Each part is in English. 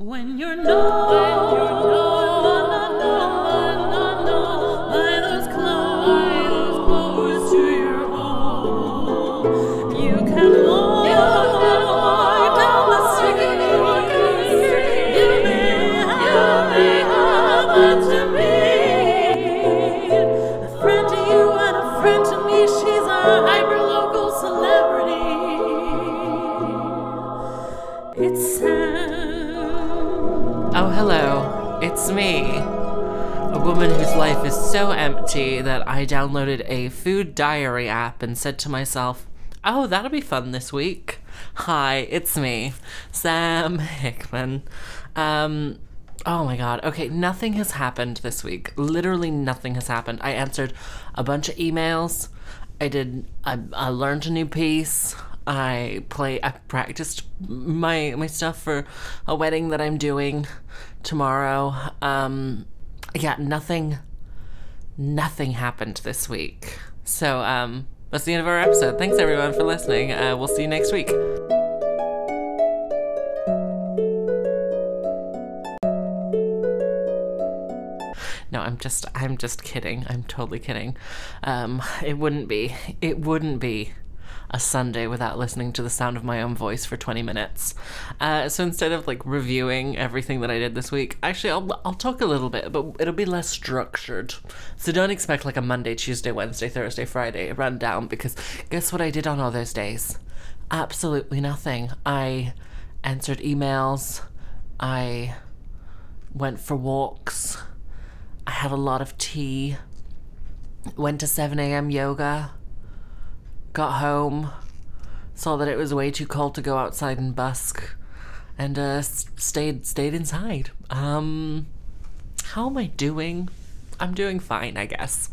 When you're not, when you're known, so empty that I downloaded a food diary app and said to myself, oh, that'll be fun this week. Hi, it's me, Sam Hickman. Um, oh my god. Okay, nothing has happened this week. Literally nothing has happened. I answered a bunch of emails. I did, I, I learned a new piece. I play. I practiced my my stuff for a wedding that I'm doing tomorrow. Um, yeah, nothing, nothing happened this week. So um, that's the end of our episode. Thanks everyone for listening. Uh, we'll see you next week. No, I'm just I'm just kidding. I'm totally kidding. Um, it wouldn't be it wouldn't be a Sunday without listening to the sound of my own voice for 20 minutes. Uh, so instead of like reviewing everything that I did this week, actually I'll I'll talk a little bit, but it'll be less structured. So don't expect like a Monday, Tuesday, Wednesday, Thursday, Friday rundown because guess what I did on all those days? Absolutely nothing. I answered emails. I went for walks. I had a lot of tea. Went to 7 a.m. yoga. Got home. Saw that it was way too cold to go outside and busk. And uh, stayed stayed inside. Um, how am I doing? I'm doing fine, I guess.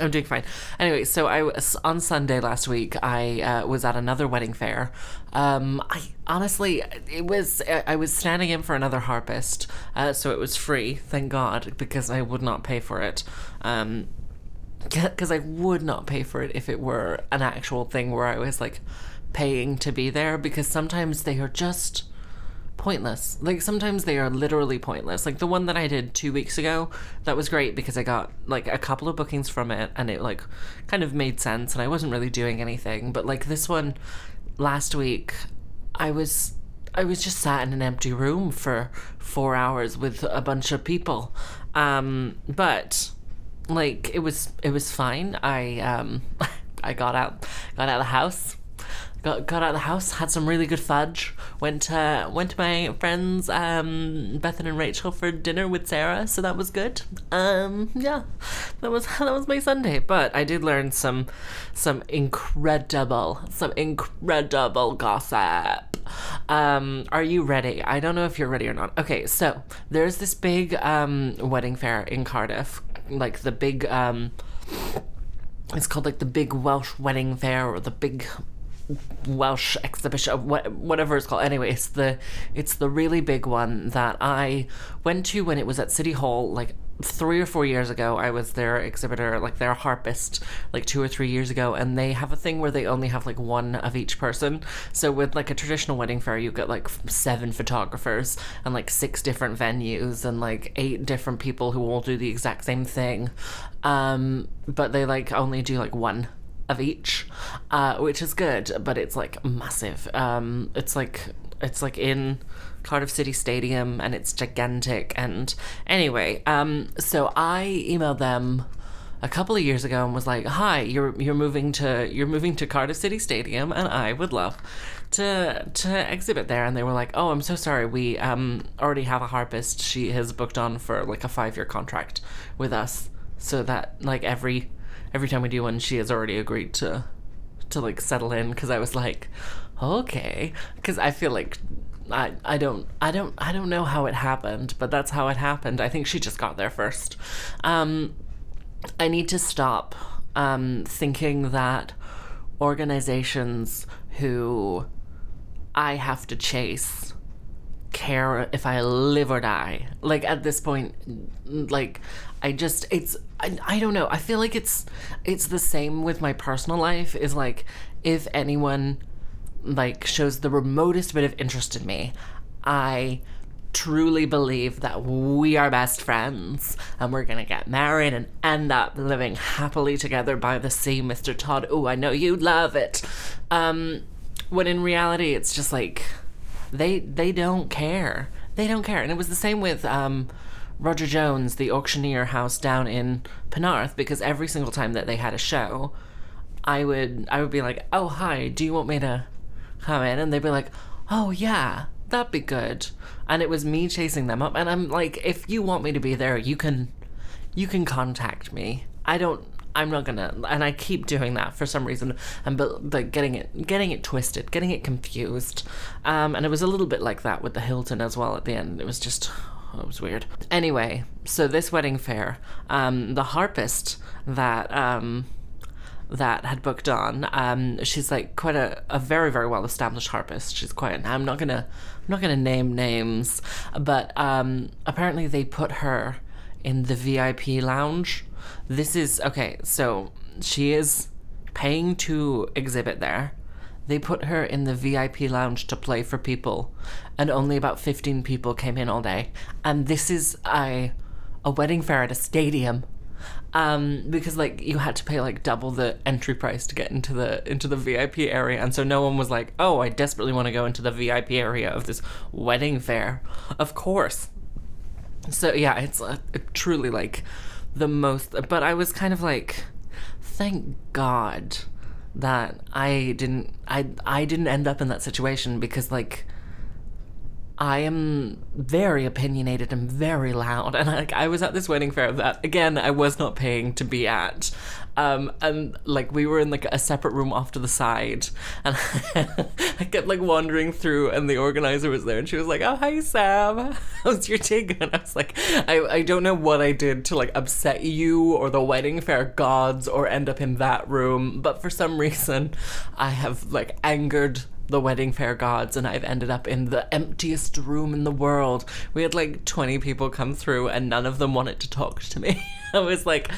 I'm doing fine. Anyway, so I was on Sunday last week. I uh, was at another wedding fair. Um, I honestly, it was I was standing in for another harpist, uh, so it was free. Thank God, because I would not pay for it. Um, because I would not pay for it if it were an actual thing where I was like paying to be there. Because sometimes they are just pointless. Like sometimes they are literally pointless. Like the one that I did two weeks ago, that was great because I got like a couple of bookings from it and it like kind of made sense and I wasn't really doing anything. But like this one last week, I was I was just sat in an empty room for four hours with a bunch of people. Um, but like it was it was fine. I um I got out got out of the house. Got, got out of the house, had some really good fudge. Went to went to my friends um, Bethan and Rachel for dinner with Sarah, so that was good. Um, yeah, that was that was my Sunday. But I did learn some some incredible some incredible gossip. Um, are you ready? I don't know if you're ready or not. Okay, so there's this big um, wedding fair in Cardiff, like the big um, it's called like the big Welsh wedding fair or the big Welsh exhibition, whatever it's called. Anyway, it's the it's the really big one that I went to when it was at City Hall, like three or four years ago. I was their exhibitor, like their harpist, like two or three years ago, and they have a thing where they only have like one of each person. So with like a traditional wedding fair, you get like seven photographers and like six different venues and like eight different people who all do the exact same thing. Um, but they like only do like one of each, uh, which is good, but it's like massive. Um, it's like it's like in Cardiff City Stadium and it's gigantic. And anyway, um, so I emailed them a couple of years ago and was like, "Hi, you're you're moving to you're moving to Cardiff City Stadium, and I would love to to exhibit there." And they were like, "Oh, I'm so sorry. We um already have a harpist. She has booked on for like a five year contract with us, so that like every every time we do one, she has already agreed to to like settle in." Because I was like, "Okay," because I feel like I, I don't I don't I don't know how it happened, but that's how it happened. I think she just got there first. Um, I need to stop um, thinking that organizations who I have to chase care if I live or die. Like at this point, like I just it's I, I don't know. I feel like it's it's the same with my personal life. Is like if anyone like shows the remotest bit of interest in me, I truly believe that we are best friends and we're gonna get married and end up living happily together by the sea, Mr. Todd. Oh, I know you'd love it. Um, when in reality, it's just like they they don't care. They don't care. And it was the same with um, Roger Jones, the auctioneer house down in Penarth, because every single time that they had a show, I would I would be like, "Oh, hi, do you want me to come in?" And they'd be like, "Oh, yeah, that'd be good." And it was me chasing them up, and I'm like, "If you want me to be there, you can you can contact me. I don't I'm not gonna and I keep doing that for some reason and but like getting it getting it twisted, getting it confused. Um and it was a little bit like that with the Hilton as well at the end. It was just it was weird. Anyway, so this wedding fair, um, the harpist that um that had booked on. Um, she's like quite a, a very very well established harpist. She's quite. I'm not gonna I'm not gonna name names, but um, apparently they put her in the VIP lounge. This is okay. So she is paying to exhibit there. They put her in the VIP lounge to play for people, and only about 15 people came in all day. And this is a a wedding fair at a stadium um, because like you had to pay like double the entry price to get into the into the VIP area, and so no one was like, "Oh, I desperately want to go into the VIP area of this wedding fair." Of course. So yeah, it's uh, truly like the most. But I was kind of like, thank God that I didn't I I didn't end up in that situation because like I am very opinionated and very loud, and like I was at this wedding fair that again I was not paying to be at, um, and like we were in like a separate room off to the side, and I kept like wandering through, and the organizer was there, and she was like, "Oh hi Sam, how's your day going?" I was like, I I don't know what I did to like upset you or the wedding fair gods or end up in that room, but for some reason, I have like angered the wedding fair gods and I've ended up in the emptiest room in the world. We had like 20 people come through and none of them wanted to talk to me. I was like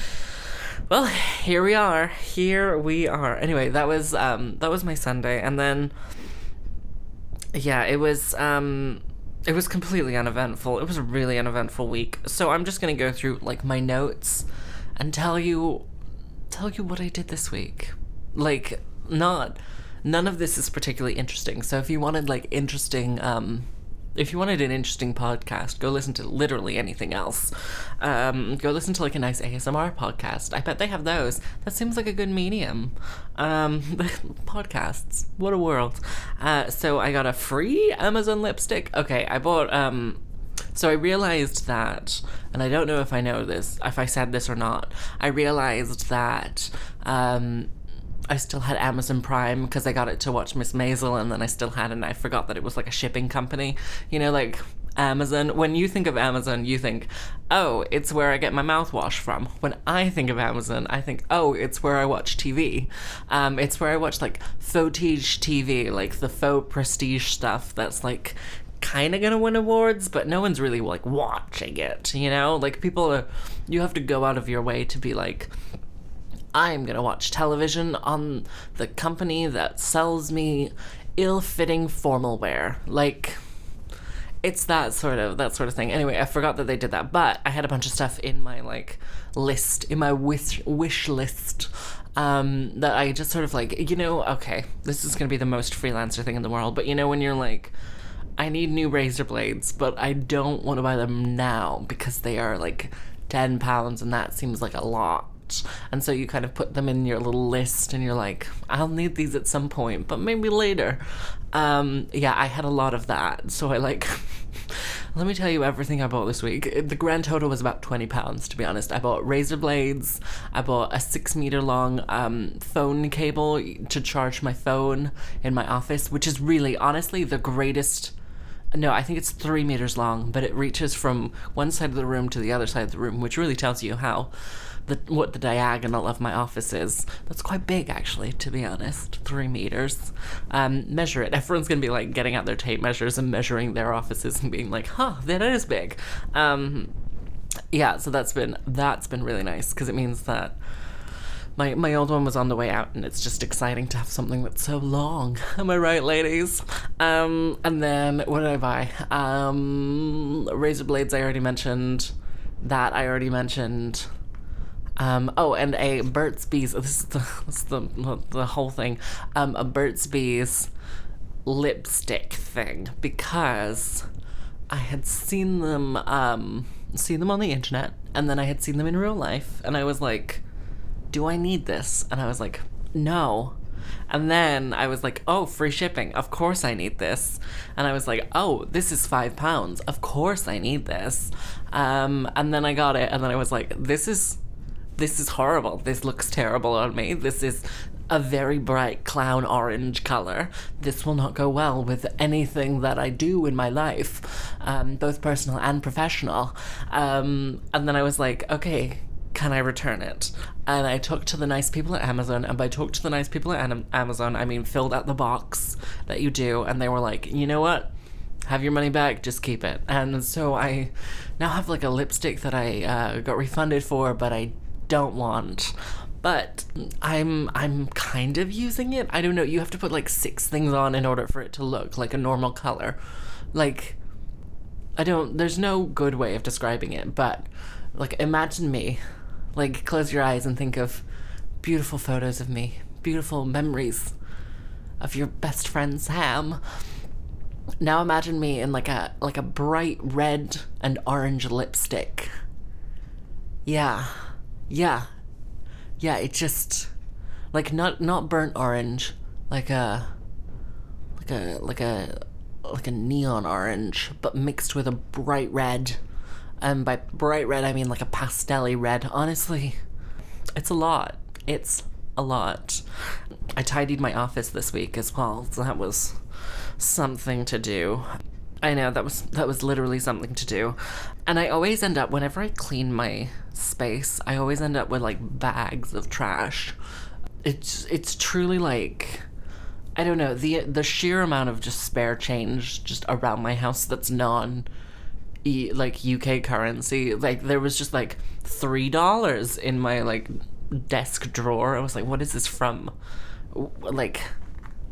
well, here we are. Here we are. Anyway, that was um that was my Sunday and then yeah, it was um it was completely uneventful. It was a really uneventful week. So I'm just going to go through like my notes and tell you tell you what I did this week. Like not none of this is particularly interesting. So if you wanted like interesting um if you wanted an interesting podcast, go listen to literally anything else. Um, go listen to like a nice ASMR podcast. I bet they have those. That seems like a good medium. Um, podcasts. What a world. Uh, so I got a free Amazon lipstick. Okay, I bought um, so I realized that, and I don't know if I know this, if I said this or not. I realized that um, I still had Amazon Prime because I got it to watch Miss Maisel, and then I still had and I forgot that it was like a shipping company. You know, like Amazon. When you think of Amazon, you think, oh, it's where I get my mouthwash from. When I think of Amazon, I think, oh, it's where I watch TV. Um, it's where I watch like footage TV, like the faux prestige stuff that's like kind of gonna win awards, but no one's really like watching it, you know? Like people are, you have to go out of your way to be like, I'm gonna watch television on the company that sells me ill-fitting formal wear. Like, it's that sort of that sort of thing. Anyway, I forgot that they did that, but I had a bunch of stuff in my like list, in my wish wish list. Um, that I just sort of like, you know, okay, this is gonna be the most freelancer thing in the world, but you know, when you're like, I need new razor blades, but I don't want to buy them now because they are like 10 pounds and that seems like a lot. And so you kind of put them in your little list and you're like, I'll need these at some point, but maybe later. Um, yeah, I had a lot of that. So I like, let me tell you everything I bought this week. The grand total was about 20 pounds, to be honest. I bought razor blades, I bought a six meter long um, phone cable to charge my phone in my office, which is really, honestly, the greatest no, I think it's three meters long, but it reaches from one side of the room to the other side of the room, which really tells you how the what the diagonal of my office is. That's quite big, actually, to be honest. Three meters. Um, measure it. Everyone's gonna be like getting out their tape measures and measuring their offices and being like, "Huh, that is big." Um, yeah, so that's been that's been really nice because it means that my my old one was on the way out and it's just exciting to have something that's so long am i right ladies um and then what did i buy um razor blades I already mentioned. That I already mentioned. Um, oh, and a Burt's Bees. This is the this is the, the whole thing. Um, a Burt's Bees lipstick thing because I had seen them um, seen them on the internet, and then I had seen them in real life, and I was like, "Do I need this?" And I was like, "No." And then I was like, oh, free shipping. Of course I need this. And I was like, oh, this is five pounds. Of course I need this. Um, and then I got it, and then I was like, this is this is horrible. This looks terrible on me. This is a very bright clown orange color. This will not go well with anything that I do in my life, um, both personal and professional. Um, and then I was like, okay, can I return it? And I talked to the nice people at Amazon, and by talk to the nice people at Am- Amazon, I mean filled out the box that you do, and they were like, you know what? Have your money back, just keep it. And so I now have like a lipstick that I uh, got refunded for, but I don't want. But I'm I'm kind of using it. I don't know. You have to put like six things on in order for it to look like a normal color. Like I don't there's no good way of describing it, but like imagine me. Like close your eyes and think of beautiful photos of me, beautiful memories of your best friend Sam. Now imagine me in like a like a bright red and orange lipstick. Yeah. Yeah. Yeah, it just like not not burnt orange, like a like a like a like a neon orange, but mixed with a bright red. And by bright red I mean like a pastelly red. Honestly, it's a lot. It's a lot. I tidied my office this week as well. That was something to do. I know that was that was literally something to do. And I always end up whenever I clean my space, I always end up with like bags of trash. It's it's truly like I don't know, the the sheer amount of just spare change just around my house that's non like UK currency. Like there was just like three dollars in my like desk drawer. I was like, what is this from? Like,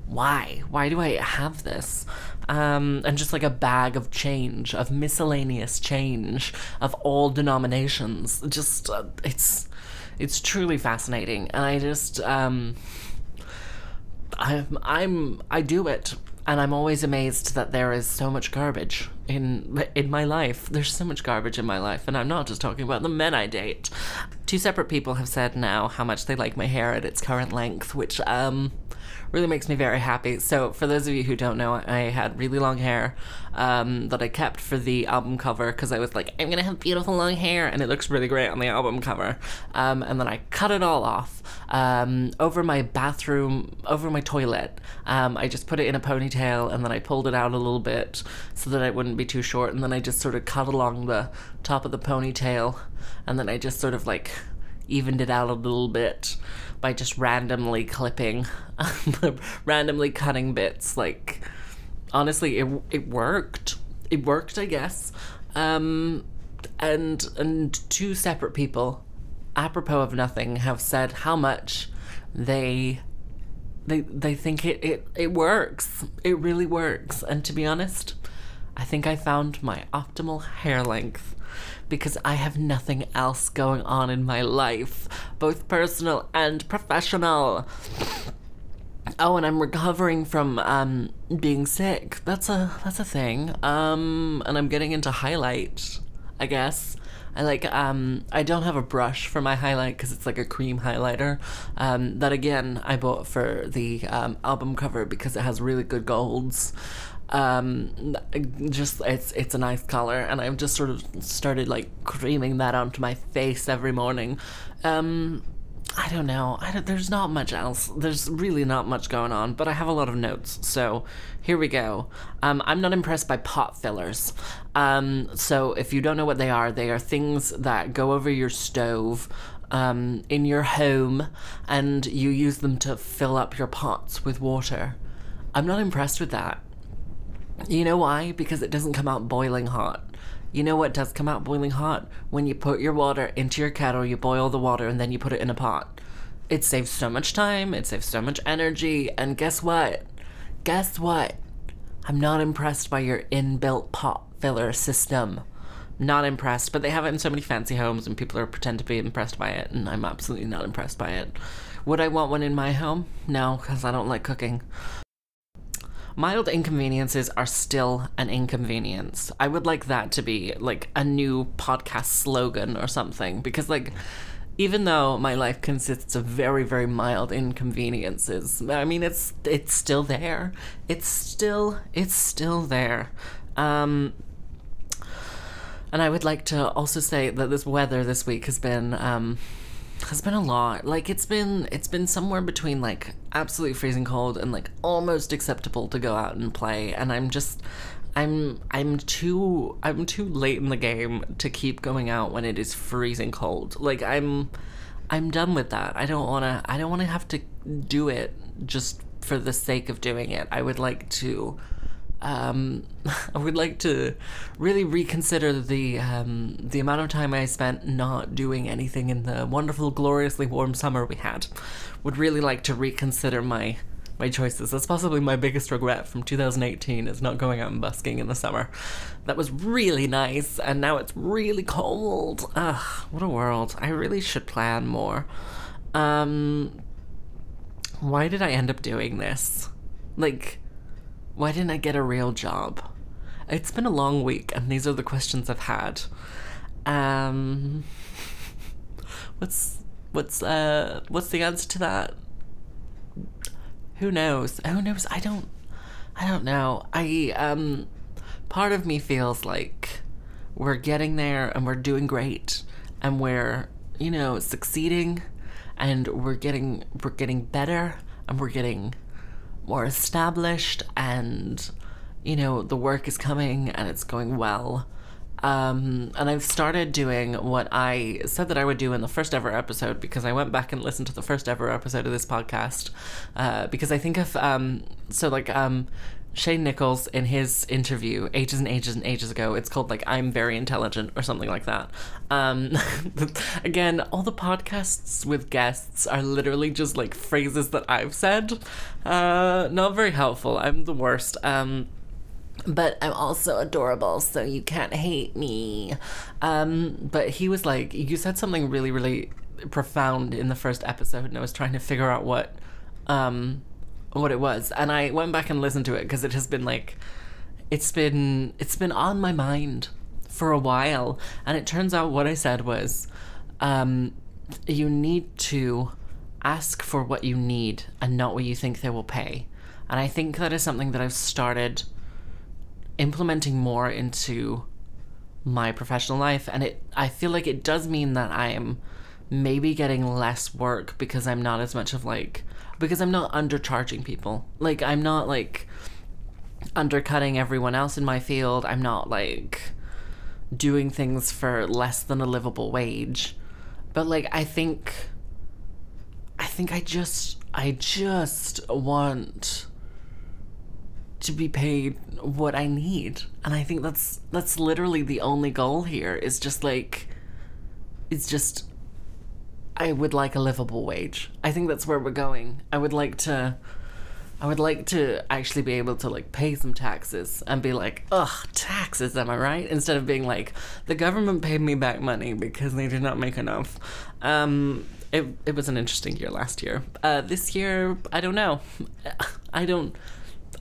why? Why do I have this? Um, and just like a bag of change, of miscellaneous change of all denominations. Just uh, it's it's truly fascinating, and I just um, I'm I'm I do it, and I'm always amazed that there is so much garbage in in my life. There's so much garbage in my life, and I'm not just talking about the men I date. Two separate people have said now how much they like my hair at its current length, which um really makes me very happy. So, for those of you who don't know, I had really long hair um, that I kept for the album cover because I was like, I'm gonna have beautiful long hair, and it looks really great on the album cover. Um, and then I cut it all off um, over my bathroom, over my toilet. Um, I just put it in a ponytail, and then I pulled it out a little bit so that it wouldn't be too short, and then I just sort of cut along the top of the ponytail, and then I just sort of like evened it out a little bit by just randomly clipping, randomly cutting bits. Like, honestly, it it worked. It worked, I guess. Um, and and two separate people, apropos of nothing, have said how much they they they think it, it it works. It really works. And to be honest, I think I found my optimal hair length because I have nothing else going on in my life, both personal and professional. Oh, and I'm recovering from um being sick. That's a that's a thing. Um and I'm getting into highlight, I guess. I like um I don't have a brush for my highlight cuz it's like a cream highlighter. Um that again I bought for the um album cover because it has really good golds um just it's it's a nice color and i've just sort of started like creaming that onto my face every morning. Um i don't know. I don't, there's not much else. There's really not much going on but i have a lot of notes so here we go. Um i'm not impressed by pot fillers. Um so if you don't know what they are they are things that go over your stove um, in your home and you use them to fill up your pots with water. I'm not impressed with that. You know why? Because it doesn't come out boiling hot. You know what does come out boiling hot? When you put your water into your kettle, you boil the water, and then you put it in a pot. It saves so much time, it saves so much energy, and guess what? Guess what? I'm not impressed by your inbuilt pot filler system. not impressed, but they have it in so many fancy homes and people are pretend to be impressed by it, and I'm absolutely not impressed by it. Would I want one in my home? No, because I don't like cooking. Mild inconveniences are still an inconvenience. I would like that to be like a new podcast slogan or something because, like, even though my life consists of very very mild inconveniences i mean it's it's still there it's still it's still there um and i would like to also say that this weather this week has been um has been a lot like it's been it's been somewhere between like absolutely freezing cold and like almost acceptable to go out and play and i'm just I'm I'm too I'm too late in the game to keep going out when it is freezing cold. Like I'm I'm done with that. I don't want to I don't want to have to do it just for the sake of doing it. I would like to um, I would like to really reconsider the um, the amount of time I spent not doing anything in the wonderful, gloriously warm summer we had. Would really like to reconsider my my choices. That's possibly my biggest regret from 2018 is not going out and busking in the summer. That was really nice, and now it's really cold. Ugh, what a world. I really should plan more. Um, why did I end up doing this? Like, why didn't I get a real job? It's been a long week, and these are the questions I've had. Um, what's what's uh what's the answer to that? who knows? Who knows? I don't I don't know. I um part of me feels like we're getting there and we're doing great and we're, you know, succeeding and we're getting we're getting better and we're getting more established and you know, the work is coming and it's going well. Um, and I've started doing what I said that I would do in the first ever episode because I went back and listened to the first ever episode of this podcast. Uh, because I think of, um, so like, um, Shane Nichols in his interview ages and ages and ages ago, it's called like I'm very intelligent or something like that. Um, again, all the podcasts with guests are literally just like phrases that I've said. Uh, not very helpful. I'm the worst. Um, but I'm also adorable, so you can't hate me. Um, but he was like, you said something really, really profound in the first episode, and I was trying to figure out what, um, what it was, and I went back and listened to it because it has been like, it's been, it's been on my mind for a while, and it turns out what I said was, um, you need to ask for what you need and not what you think they will pay, and I think that is something that I've started implementing more into my professional life. And it I feel like it does mean that I'm maybe getting less work because I'm not as much of like because I'm not undercharging people. Like I'm not like undercutting everyone else in my field. I'm not like doing things for less than a livable wage. But like I think I think I just I just want to be paid what I need. And I think that's that's literally the only goal here is just like it's just I would like a livable wage. I think that's where we're going. I would like to I would like to actually be able to like pay some taxes and be like, ugh, taxes, am I right? Instead of being like, the government paid me back money because they did not make enough. Um, it, it was an interesting year last year. Uh, this year, I don't know. I don't.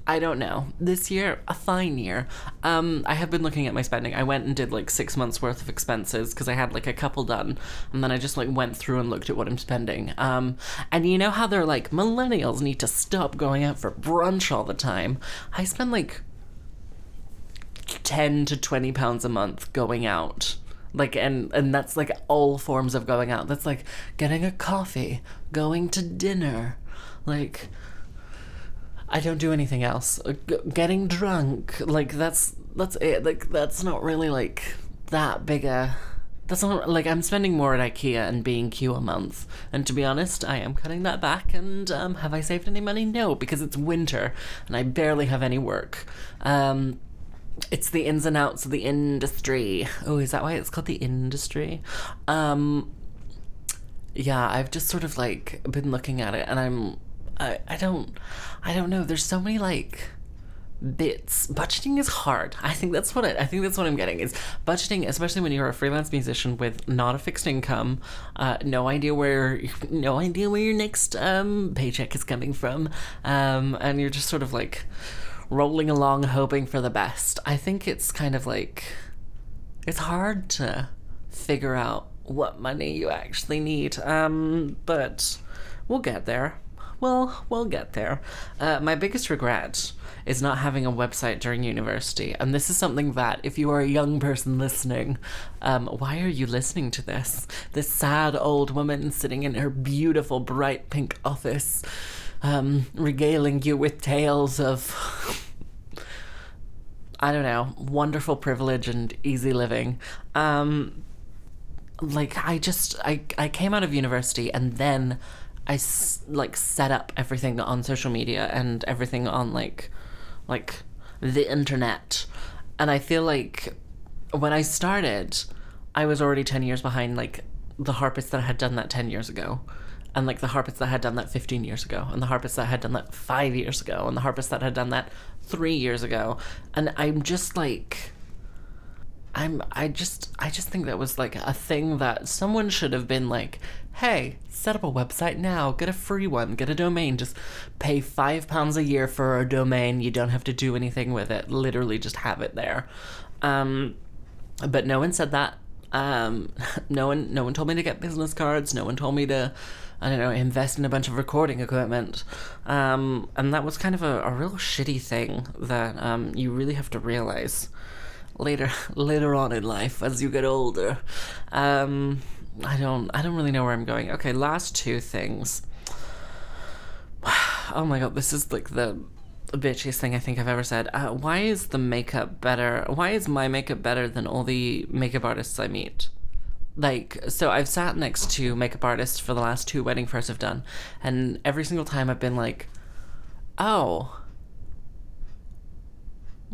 I don't know. This year, a fine year. Um, I have been looking at my spending. I went and did like six months worth of expenses because I had like a couple done, and then I just like went through and looked at what I'm spending. Um, and you know how they're like millennials need to stop going out for brunch all the time. I spend like ten to twenty pounds a month going out like and and that's like all forms of going out that's like getting a coffee going to dinner like I don't do anything else. Uh, g- getting drunk, like that's that's it. Like that's not really like that big a. That's not like I'm spending more at IKEA and being Q a month. And to be honest, I am cutting that back. And um, have I saved any money? No, because it's winter and I barely have any work. Um, it's the ins and outs of the industry. Oh, is that why it's called the industry? Um, yeah, I've just sort of like been looking at it and I'm I, I don't I don't know. There's so many like bits. Budgeting is hard. I think that's what I, I think that's what I'm getting is budgeting, especially when you're a freelance musician with not a fixed income, uh, no idea where no idea where your next um, paycheck is coming from, um, and you're just sort of like rolling along hoping for the best. I think it's kind of like it's hard to figure out what money you actually need. Um, but we'll get there. Well, we'll get there. Uh, my biggest regret is not having a website during university, and this is something that, if you are a young person listening, um, why are you listening to this? This sad old woman sitting in her beautiful bright pink office, um, regaling you with tales of I don't know, wonderful privilege and easy living. Um, like I just I I came out of university and then I s- like set up everything on social media and everything on like like the internet. And I feel like when I started, I was already 10 years behind like the harpists that had done that 10 years ago. And like the harpists that had done that 15 years ago, and the harpists that had done that five years ago, and the harpists that had done that three years ago. And I'm just like, I'm I just I just think that was like a thing that someone should have been like, hey, set up a website now, get a free one, get a domain, just pay five pounds a year for a domain. You don't have to do anything with it. Literally just have it there. Um, but no one said that. Um, no one no one told me to get business cards. No one told me to. I don't know, invest in a bunch of recording equipment. Um, and that was kind of a, a real shitty thing that um, you really have to realize later later on in life as you get older. Um, I don't I don't really know where I'm going. Okay, last two things. Oh my god, this is like the bitchiest thing I think I've ever said. Uh, why is the makeup better? Why is my makeup better than all the makeup artists I meet? Like, so I've sat next to makeup artists for the last two wedding fairs I've done, and every single time I've been like, oh,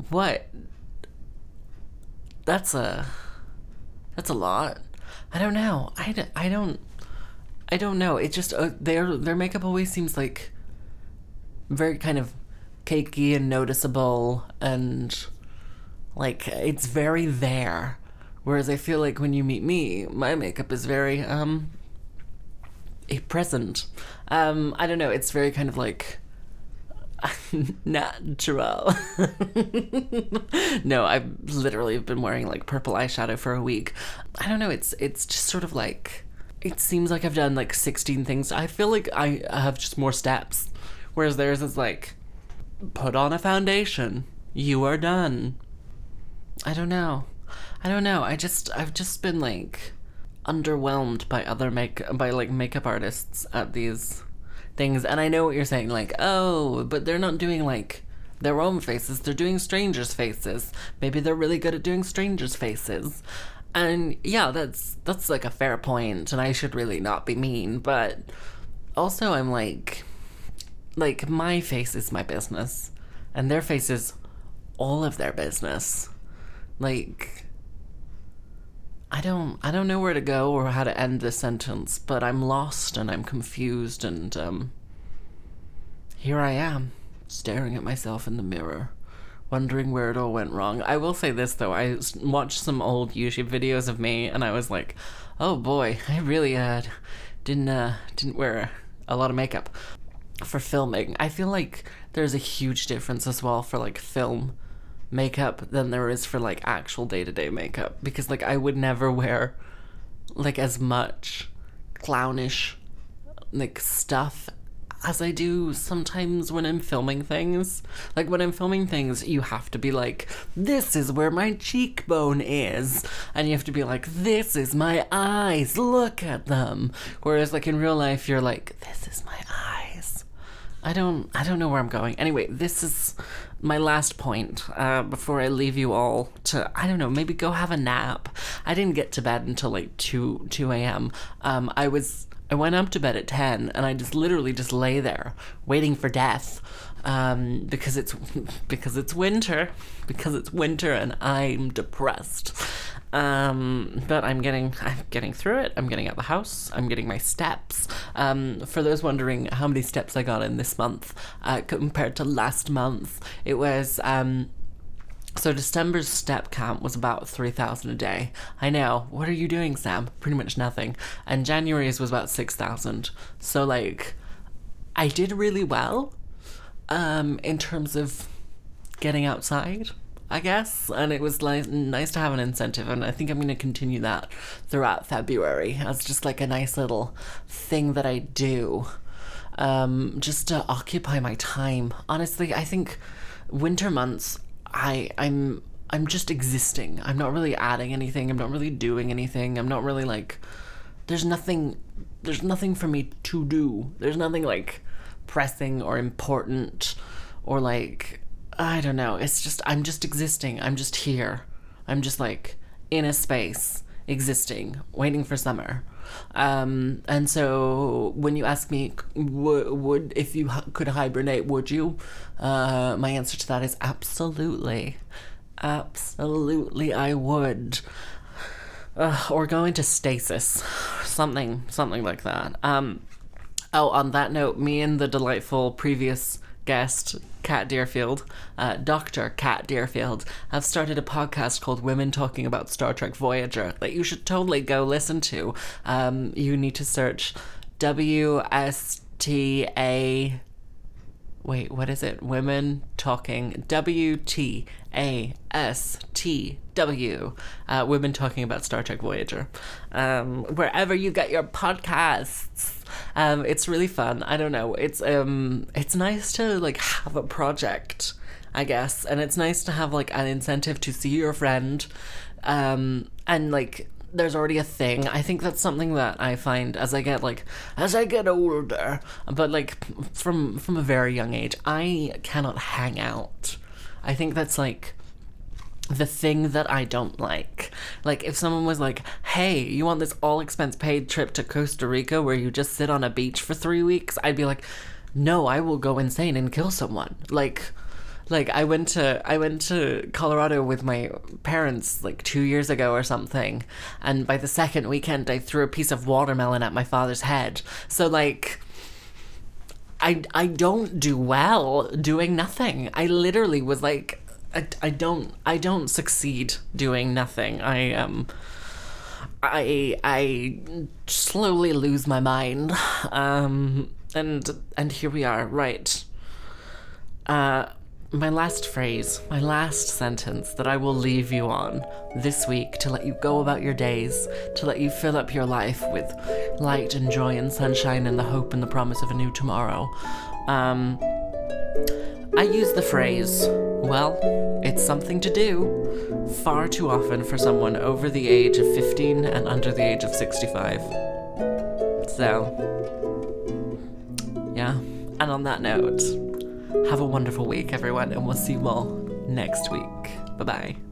what? That's a, that's a lot. I don't know. I, I don't, I don't know. It just, uh, their, their makeup always seems like very kind of cakey and noticeable and like it's very there whereas i feel like when you meet me my makeup is very um a present um i don't know it's very kind of like natural no i've literally been wearing like purple eyeshadow for a week i don't know it's it's just sort of like it seems like i've done like 16 things i feel like i have just more steps whereas theirs is like put on a foundation. You are done. I don't know. I don't know. I just I've just been like underwhelmed by other make by like makeup artists at these things and I know what you're saying like, "Oh, but they're not doing like their own faces. They're doing strangers' faces. Maybe they're really good at doing strangers' faces." And yeah, that's that's like a fair point and I should really not be mean, but also I'm like like my face is my business and their face is all of their business like i don't i don't know where to go or how to end this sentence but i'm lost and i'm confused and um here i am staring at myself in the mirror wondering where it all went wrong i will say this though I watched some old youtube videos of me and i was like oh boy i really uh didn't uh didn't wear a lot of makeup for filming. I feel like there's a huge difference as well for like film makeup than there is for like actual day to day makeup because like I would never wear like as much clownish like stuff as I do sometimes when I'm filming things. Like when I'm filming things, you have to be like, this is where my cheekbone is. And you have to be like, this is my eyes, look at them. Whereas like in real life, you're like, this is my eyes. I don't I don't know where I'm going. Anyway, this is my last point uh, before I leave you all to I don't know maybe go have a nap. I didn't get to bed until like two two a.m. Um, I was I went up to bed at ten and I just literally just lay there waiting for death um, because it's because it's winter because it's winter and I'm depressed. Um, but I'm getting I'm getting through it. I'm getting out the house. I'm getting my steps. Um, for those wondering how many steps I got in this month uh, compared to last month, it was. Um, so December's step count was about 3,000 a day. I know. What are you doing, Sam? Pretty much nothing. And January's was about 6,000. So like I did really well um in terms of getting outside, I guess, and it was like nice to have an incentive and I think I'm going to continue that throughout February as just like a nice little thing that I do um just to occupy my time. Honestly, I think winter months I I'm I'm just existing. I'm not really adding anything. I'm not really doing anything. I'm not really like there's nothing there's nothing for me to do. There's nothing like pressing or important or like I don't know. It's just I'm just existing. I'm just here. I'm just like in a space existing, waiting for summer. Um, and so when you ask me, w- would if you could hibernate, would you? Uh, my answer to that is absolutely, absolutely, I would. Uh, or go into stasis, something, something like that. Um, oh, on that note, me and the delightful previous guest, Kat Deerfield, uh, Dr. Kat Deerfield, have started a podcast called Women Talking About Star Trek Voyager that you should totally go listen to. Um, you need to search WSTA. Wait, what is it? Women Talking. W T A S T W. Uh, women Talking About Star Trek Voyager. Um, wherever you get your podcasts. Um, it's really fun. I don't know. It's um, it's nice to like have a project, I guess, and it's nice to have like an incentive to see your friend, um, and like there's already a thing. I think that's something that I find as I get like as I get older, but like from from a very young age, I cannot hang out. I think that's like the thing that I don't like. Like if someone was like, "Hey, you want this all expense paid trip to Costa Rica where you just sit on a beach for 3 weeks?" I'd be like, "No, I will go insane and kill someone." Like like I went to I went to Colorado with my parents like 2 years ago or something, and by the second weekend I threw a piece of watermelon at my father's head. So like I, I don't do well doing nothing. I literally was like I, I don't I don't succeed doing nothing. I um I I slowly lose my mind. Um and and here we are, right. Uh my last phrase, my last sentence that I will leave you on this week to let you go about your days, to let you fill up your life with light and joy and sunshine and the hope and the promise of a new tomorrow. Um, I use the phrase, well, it's something to do, far too often for someone over the age of 15 and under the age of 65. So, yeah. And on that note, have a wonderful week, everyone, and we'll see you all next week. Bye bye.